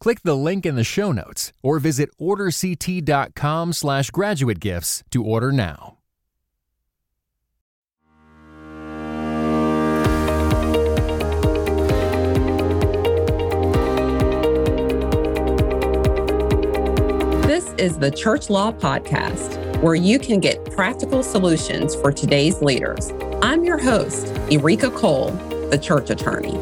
Click the link in the show notes or visit orderct.com slash graduate gifts to order now. This is the Church Law Podcast, where you can get practical solutions for today's leaders. I'm your host, Erika Cole, the church attorney.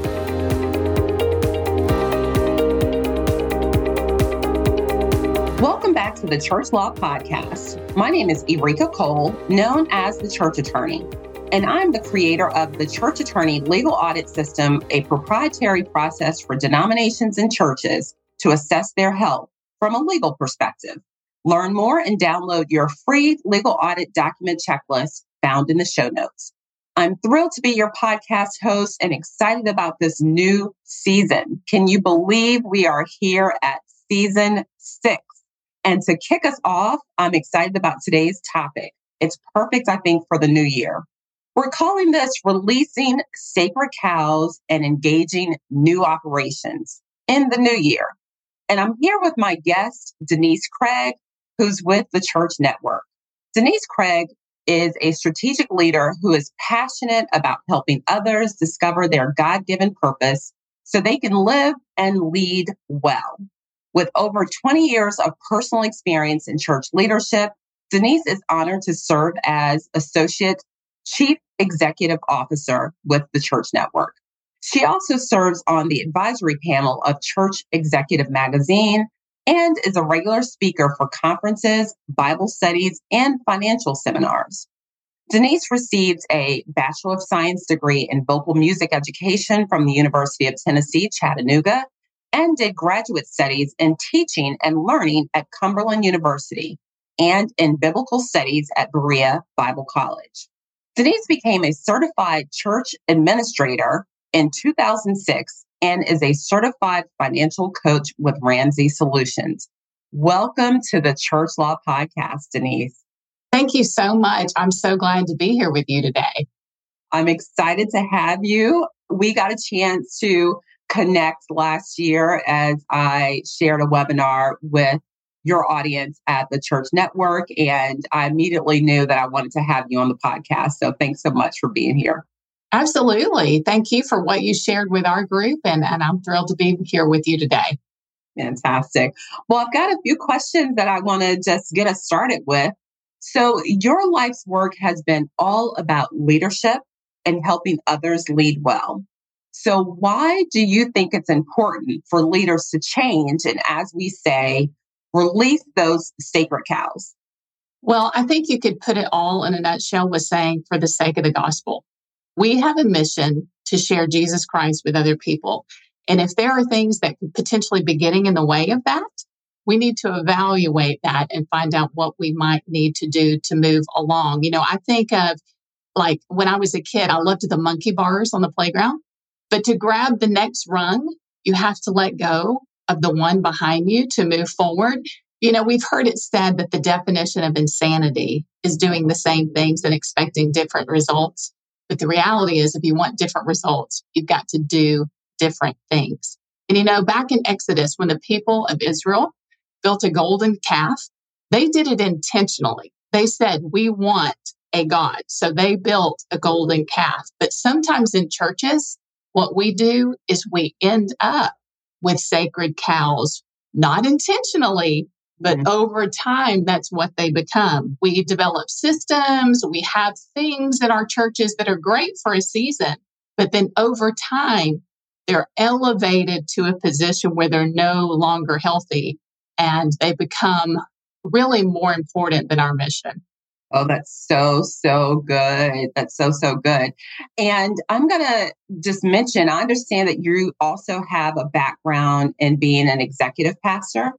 Welcome back to the Church Law Podcast. My name is Erika Cole, known as the Church Attorney, and I'm the creator of the Church Attorney Legal Audit System, a proprietary process for denominations and churches to assess their health from a legal perspective. Learn more and download your free legal audit document checklist found in the show notes. I'm thrilled to be your podcast host and excited about this new season. Can you believe we are here at season six? And to kick us off, I'm excited about today's topic. It's perfect, I think, for the new year. We're calling this Releasing Sacred Cows and Engaging New Operations in the New Year. And I'm here with my guest, Denise Craig, who's with the Church Network. Denise Craig is a strategic leader who is passionate about helping others discover their God given purpose so they can live and lead well. With over 20 years of personal experience in church leadership, Denise is honored to serve as Associate Chief Executive Officer with the Church Network. She also serves on the advisory panel of Church Executive Magazine and is a regular speaker for conferences, Bible studies, and financial seminars. Denise received a Bachelor of Science degree in vocal music education from the University of Tennessee, Chattanooga, and did graduate studies in teaching and learning at Cumberland University and in biblical studies at Berea Bible College. Denise became a certified church administrator in 2006 and is a certified financial coach with Ramsey Solutions. Welcome to the Church Law Podcast, Denise. Thank you so much. I'm so glad to be here with you today. I'm excited to have you. We got a chance to connect last year as I shared a webinar with your audience at the church network. And I immediately knew that I wanted to have you on the podcast. So thanks so much for being here. Absolutely. Thank you for what you shared with our group. And, and I'm thrilled to be here with you today. Fantastic. Well, I've got a few questions that I want to just get us started with. So, your life's work has been all about leadership and helping others lead well. So, why do you think it's important for leaders to change and, as we say, release those sacred cows? Well, I think you could put it all in a nutshell with saying, for the sake of the gospel. We have a mission to share Jesus Christ with other people. And if there are things that could potentially be getting in the way of that, we need to evaluate that and find out what we might need to do to move along. You know, I think of like when I was a kid, I loved the monkey bars on the playground. But to grab the next rung, you have to let go of the one behind you to move forward. You know, we've heard it said that the definition of insanity is doing the same things and expecting different results. But the reality is, if you want different results, you've got to do different things. And you know, back in Exodus, when the people of Israel built a golden calf, they did it intentionally. They said, We want a God. So they built a golden calf. But sometimes in churches, what we do is we end up with sacred cows, not intentionally, but mm-hmm. over time, that's what they become. We develop systems, we have things in our churches that are great for a season, but then over time, they're elevated to a position where they're no longer healthy and they become really more important than our mission. Oh, that's so, so good. That's so, so good. And I'm going to just mention I understand that you also have a background in being an executive pastor.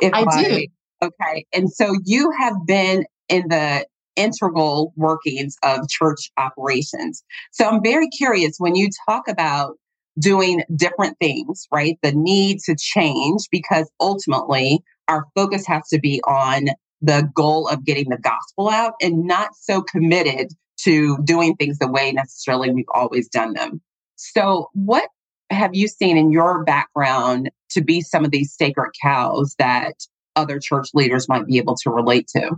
If I, I do. Okay. And so you have been in the integral workings of church operations. So I'm very curious when you talk about doing different things, right? The need to change because ultimately our focus has to be on the goal of getting the gospel out and not so committed to doing things the way necessarily we've always done them. So, what have you seen in your background to be some of these sacred cows that other church leaders might be able to relate to?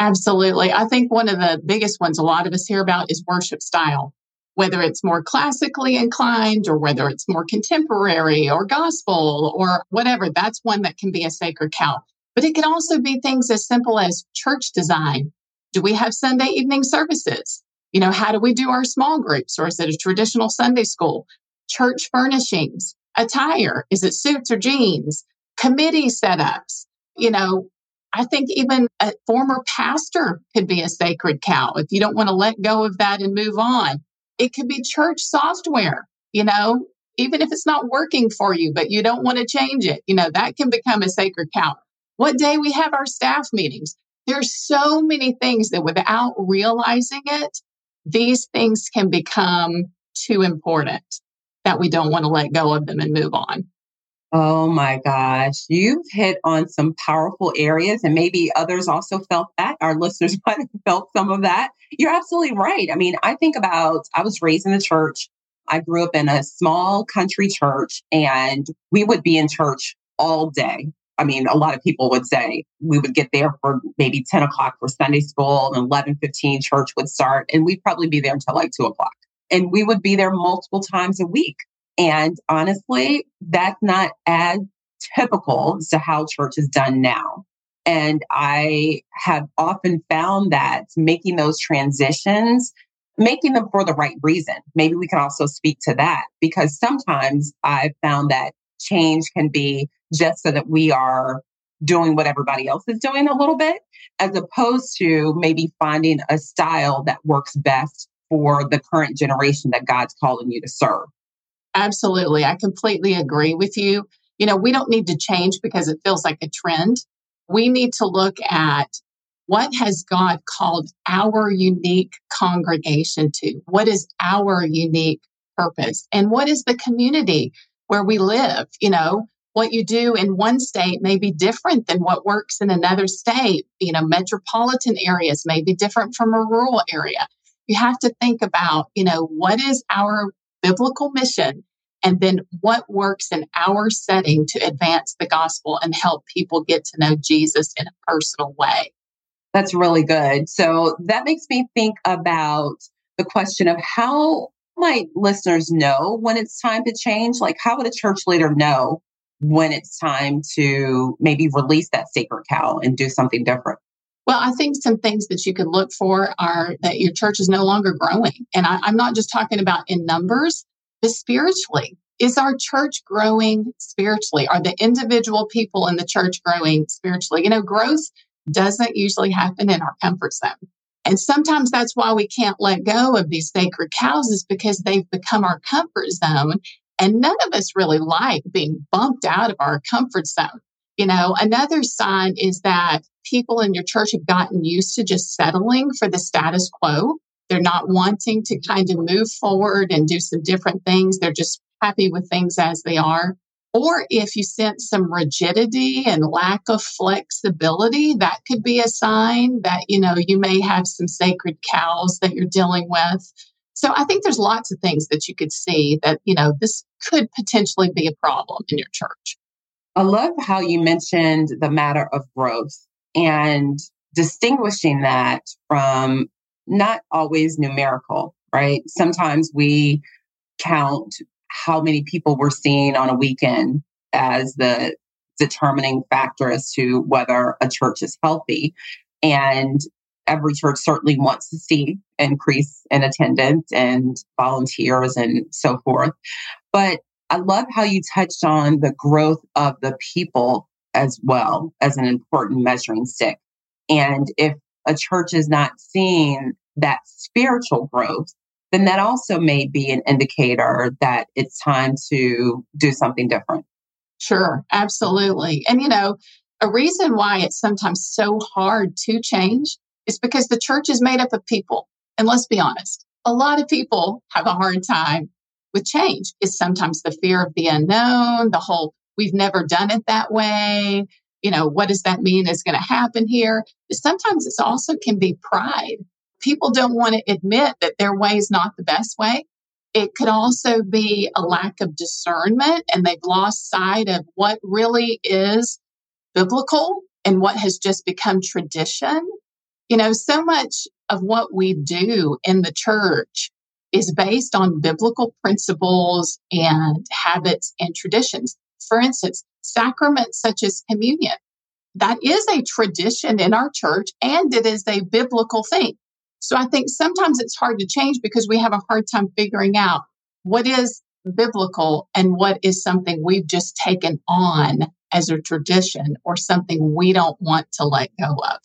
Absolutely. I think one of the biggest ones a lot of us hear about is worship style, whether it's more classically inclined or whether it's more contemporary or gospel or whatever. That's one that can be a sacred cow. But it can also be things as simple as church design. Do we have Sunday evening services? You know, how do we do our small groups or is it a traditional Sunday school? Church furnishings, attire, is it suits or jeans? Committee setups. You know, I think even a former pastor could be a sacred cow if you don't want to let go of that and move on. It could be church software, you know, even if it's not working for you, but you don't want to change it, you know, that can become a sacred cow what day we have our staff meetings. There's so many things that without realizing it, these things can become too important that we don't want to let go of them and move on. Oh my gosh, you've hit on some powerful areas, and maybe others also felt that. Our listeners might have felt some of that. You're absolutely right. I mean, I think about I was raised in the church. I grew up in a small country church, and we would be in church all day. I mean, a lot of people would say we would get there for maybe 10 o'clock for Sunday school and 11, 15 church would start and we'd probably be there until like two o'clock. And we would be there multiple times a week. And honestly, that's not as typical as to how church is done now. And I have often found that making those transitions, making them for the right reason. Maybe we can also speak to that because sometimes I've found that change can be just so that we are doing what everybody else is doing a little bit, as opposed to maybe finding a style that works best for the current generation that God's calling you to serve. Absolutely. I completely agree with you. You know, we don't need to change because it feels like a trend. We need to look at what has God called our unique congregation to? What is our unique purpose? And what is the community where we live? You know, what you do in one state may be different than what works in another state. You know, metropolitan areas may be different from a rural area. You have to think about, you know, what is our biblical mission and then what works in our setting to advance the gospel and help people get to know Jesus in a personal way. That's really good. So that makes me think about the question of how might listeners know when it's time to change? Like, how would a church leader know when it's time to maybe release that sacred cow and do something different? Well, I think some things that you could look for are that your church is no longer growing. And I, am not just talking about in numbers, but spiritually. Is our church growing spiritually? Are the individual people in the church growing spiritually? You know, growth doesn't usually happen in our comfort zone. And sometimes that's why we can't let go of these sacred cows is because they've become our comfort zone and none of us really like being bumped out of our comfort zone. You know, another sign is that people in your church have gotten used to just settling for the status quo. They're not wanting to kind of move forward and do some different things. They're just happy with things as they are. Or if you sense some rigidity and lack of flexibility, that could be a sign that, you know, you may have some sacred cows that you're dealing with. So I think there's lots of things that you could see that, you know, this could potentially be a problem in your church. I love how you mentioned the matter of growth and distinguishing that from not always numerical, right? Sometimes we count how many people we're seeing on a weekend as the determining factor as to whether a church is healthy. And every church certainly wants to see increase in attendance and volunteers and so forth. But I love how you touched on the growth of the people as well as an important measuring stick. And if a church is not seeing that spiritual growth, then that also may be an indicator that it's time to do something different. Sure, absolutely. And, you know, a reason why it's sometimes so hard to change is because the church is made up of people. And let's be honest, a lot of people have a hard time with change. It's sometimes the fear of the unknown, the whole, we've never done it that way. You know, what does that mean is going to happen here? Sometimes it also can be pride. People don't want to admit that their way is not the best way. It could also be a lack of discernment and they've lost sight of what really is biblical and what has just become tradition. You know, so much of what we do in the church is based on biblical principles and habits and traditions. For instance, sacraments such as communion. That is a tradition in our church and it is a biblical thing. So I think sometimes it's hard to change because we have a hard time figuring out what is biblical and what is something we've just taken on as a tradition or something we don't want to let go of.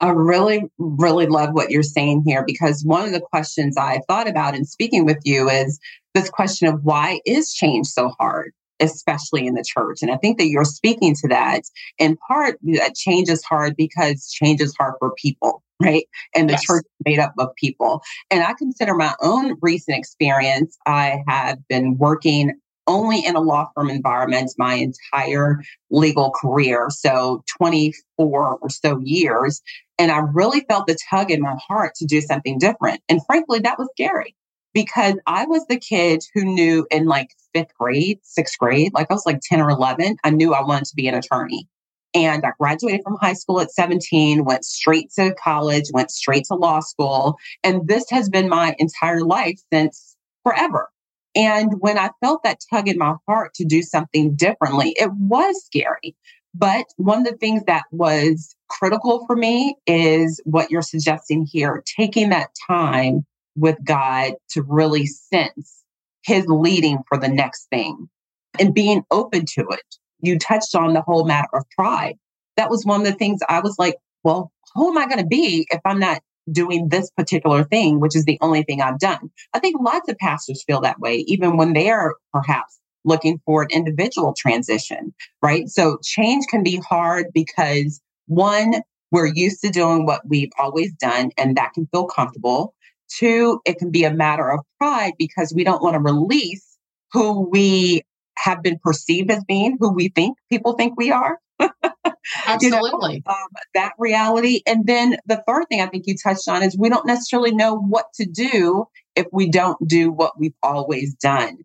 I really, really love what you're saying here because one of the questions I thought about in speaking with you is this question of why is change so hard? especially in the church. And I think that you're speaking to that in part that change is hard because change is hard for people, right? And the yes. church is made up of people. And I consider my own recent experience, I have been working only in a law firm environment my entire legal career. So 24 or so years. And I really felt the tug in my heart to do something different. And frankly, that was scary because I was the kid who knew in like fifth grade, sixth grade, like I was like 10 or 11, I knew I wanted to be an attorney. And I graduated from high school at 17, went straight to college, went straight to law school. And this has been my entire life since forever. And when I felt that tug in my heart to do something differently, it was scary. But one of the things that was critical for me is what you're suggesting here taking that time with God to really sense his leading for the next thing and being open to it. You touched on the whole matter of pride. That was one of the things I was like, well, who am I going to be if I'm not doing this particular thing, which is the only thing I've done. I think lots of pastors feel that way, even when they're perhaps looking for an individual transition, right? So change can be hard because one, we're used to doing what we've always done, and that can feel comfortable. Two, it can be a matter of pride because we don't want to release who we have been perceived as being, who we think people think we are. Absolutely. You know, um, that reality. And then the third thing I think you touched on is we don't necessarily know what to do if we don't do what we've always done.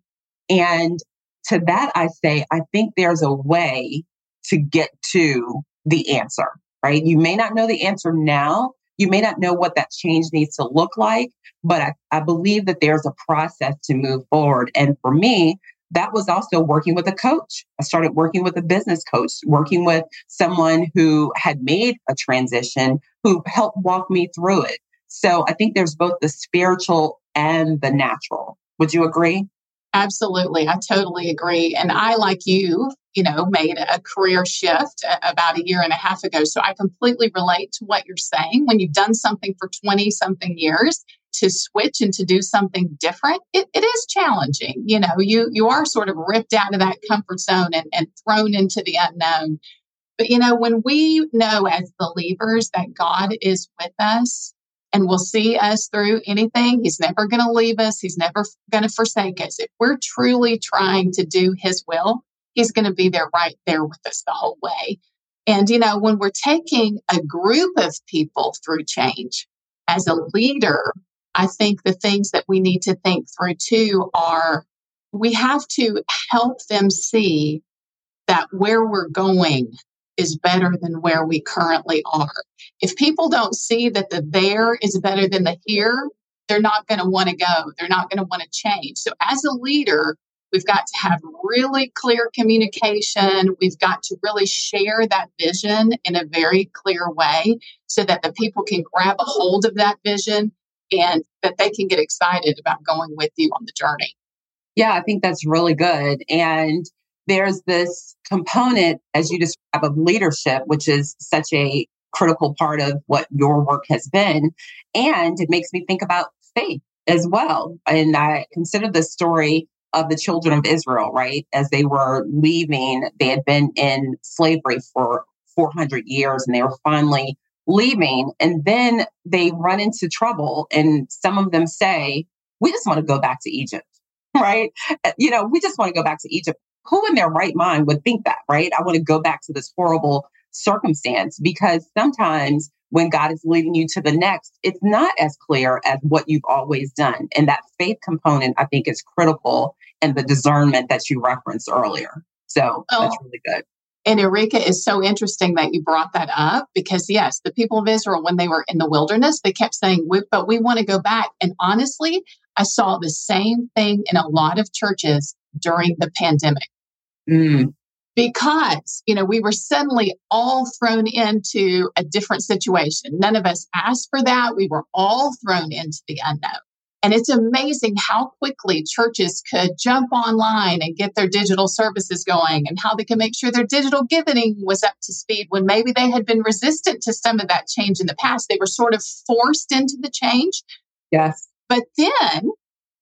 And to that, I say, I think there's a way to get to the answer, right? You may not know the answer now. You may not know what that change needs to look like, but I, I believe that there's a process to move forward. And for me, that was also working with a coach. I started working with a business coach, working with someone who had made a transition, who helped walk me through it. So I think there's both the spiritual and the natural. Would you agree? Absolutely. I totally agree. And I, like you, you know, made a career shift about a year and a half ago. So I completely relate to what you're saying. When you've done something for 20 something years, to switch and to do something different, it, it is challenging. You know, you you are sort of ripped out of that comfort zone and, and thrown into the unknown. But you know, when we know as believers that God is with us and will see us through anything, He's never going to leave us, He's never going to forsake us. If we're truly trying to do His will, He's going to be there right there with us the whole way. And, you know, when we're taking a group of people through change, as a leader, I think the things that we need to think through too are we have to help them see that where we're going is better than where we currently are. If people don't see that the there is better than the here, they're not going to want to go. They're not going to want to change. So, as a leader, we've got to have really clear communication. We've got to really share that vision in a very clear way so that the people can grab a hold of that vision and that they can get excited about going with you on the journey. Yeah, I think that's really good. And there's this component, as you describe, of leadership, which is such a critical part of what your work has been. And it makes me think about faith as well. And I consider the story of the children of Israel, right? As they were leaving, they had been in slavery for 400 years and they were finally leaving. And then they run into trouble. And some of them say, We just want to go back to Egypt, right? You know, we just want to go back to Egypt. Who in their right mind would think that, right? I want to go back to this horrible circumstance because sometimes when God is leading you to the next, it's not as clear as what you've always done. And that faith component, I think, is critical and the discernment that you referenced earlier. So oh. that's really good. And Erika is so interesting that you brought that up because, yes, the people of Israel, when they were in the wilderness, they kept saying, but we want to go back. And honestly, I saw the same thing in a lot of churches during the pandemic. Mm. Because, you know, we were suddenly all thrown into a different situation. None of us asked for that. We were all thrown into the unknown. And it's amazing how quickly churches could jump online and get their digital services going and how they can make sure their digital giving was up to speed when maybe they had been resistant to some of that change in the past. They were sort of forced into the change. Yes. But then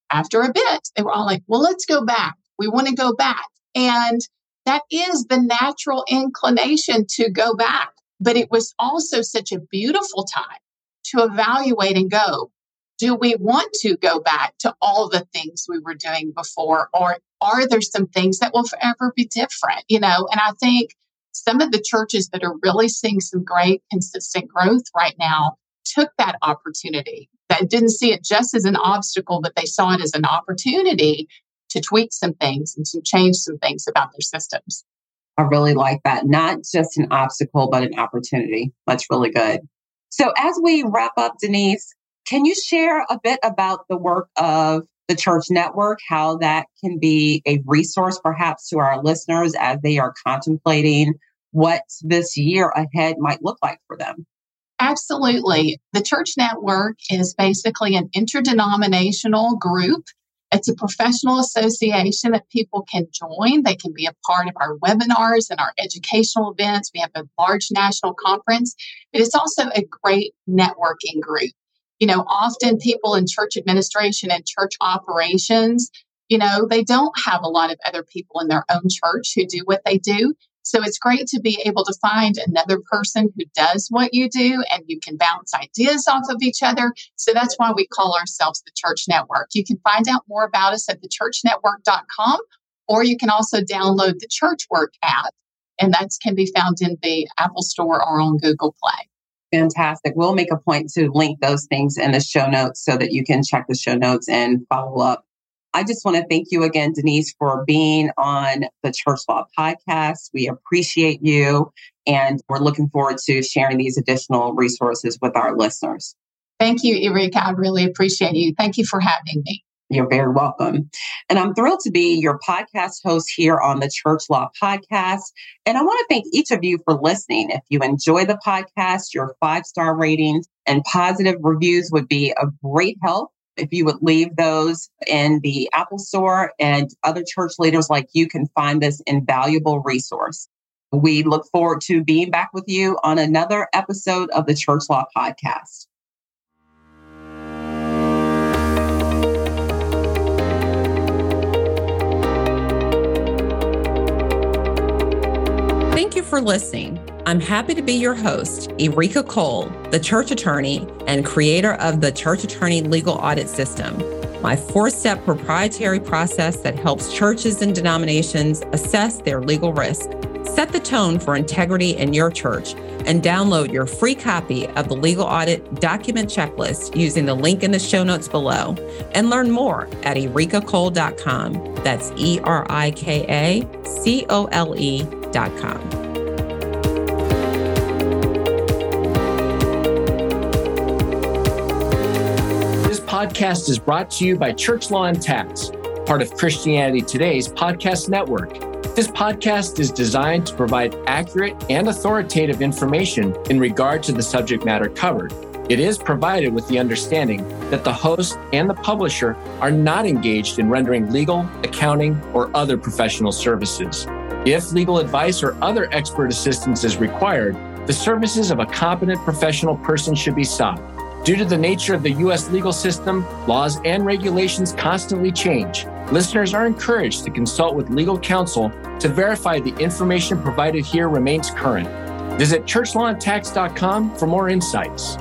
after a bit, they were all like, well, let's go back. We want to go back. And that is the natural inclination to go back. But it was also such a beautiful time to evaluate and go, do we want to go back to all the things we were doing before? Or are there some things that will forever be different you know? And i think some of the churches that are really seeing some great consistent growth right now took that opportunity. That didn't see it just as an obstacle but they saw it as an opportunity to tweak some things and to change some things about their systems i really like that not just an obstacle but an opportunity that's really good so as we wrap up denise can you share a bit about the work of the church network, how that can be a resource perhaps to our listeners as they are contemplating what this year ahead might look like for them? Absolutely. The church network is basically an interdenominational group. It's a professional association that people can join. They can be a part of our webinars and our educational events. We have a large national conference. But It is also a great networking group you know, often people in church administration and church operations, you know, they don't have a lot of other people in their own church who do what they do. So it's great to be able to find another person who does what you do and you can bounce ideas off of each other. So that's why we call ourselves the Church Network. You can find out more about us at thechurchnetwork.com or you can also download the Church Work app and that can be found in the Apple Store or on Google Play. Fantastic. We'll make a point to link those things in the show notes so that you can check the show notes and follow up. I just want to thank you again, Denise, for being on the Church Law podcast. We appreciate you and we're looking forward to sharing these additional resources with our listeners. Thank you, Erika. I really appreciate you. Thank you for having me. You're very welcome. And I'm thrilled to be your podcast host here on the Church Law Podcast. And I want to thank each of you for listening. If you enjoy the podcast, your five star ratings and positive reviews would be a great help. If you would leave those in the Apple Store and other church leaders like you can find this invaluable resource. We look forward to being back with you on another episode of the Church Law Podcast. Thank you for listening. I'm happy to be your host, Erika Cole, the church attorney and creator of the Church Attorney Legal Audit System, my four step proprietary process that helps churches and denominations assess their legal risk. Set the tone for integrity in your church and download your free copy of the Legal Audit Document Checklist using the link in the show notes below and learn more at erikacole.com. That's E R I K A C O L E podcast is brought to you by Church Law and Tax, part of Christianity Today's podcast network. This podcast is designed to provide accurate and authoritative information in regard to the subject matter covered. It is provided with the understanding that the host and the publisher are not engaged in rendering legal, accounting, or other professional services. If legal advice or other expert assistance is required, the services of a competent professional person should be sought. Due to the nature of the U.S. legal system, laws and regulations constantly change. Listeners are encouraged to consult with legal counsel to verify the information provided here remains current. Visit churchlawandtax.com for more insights.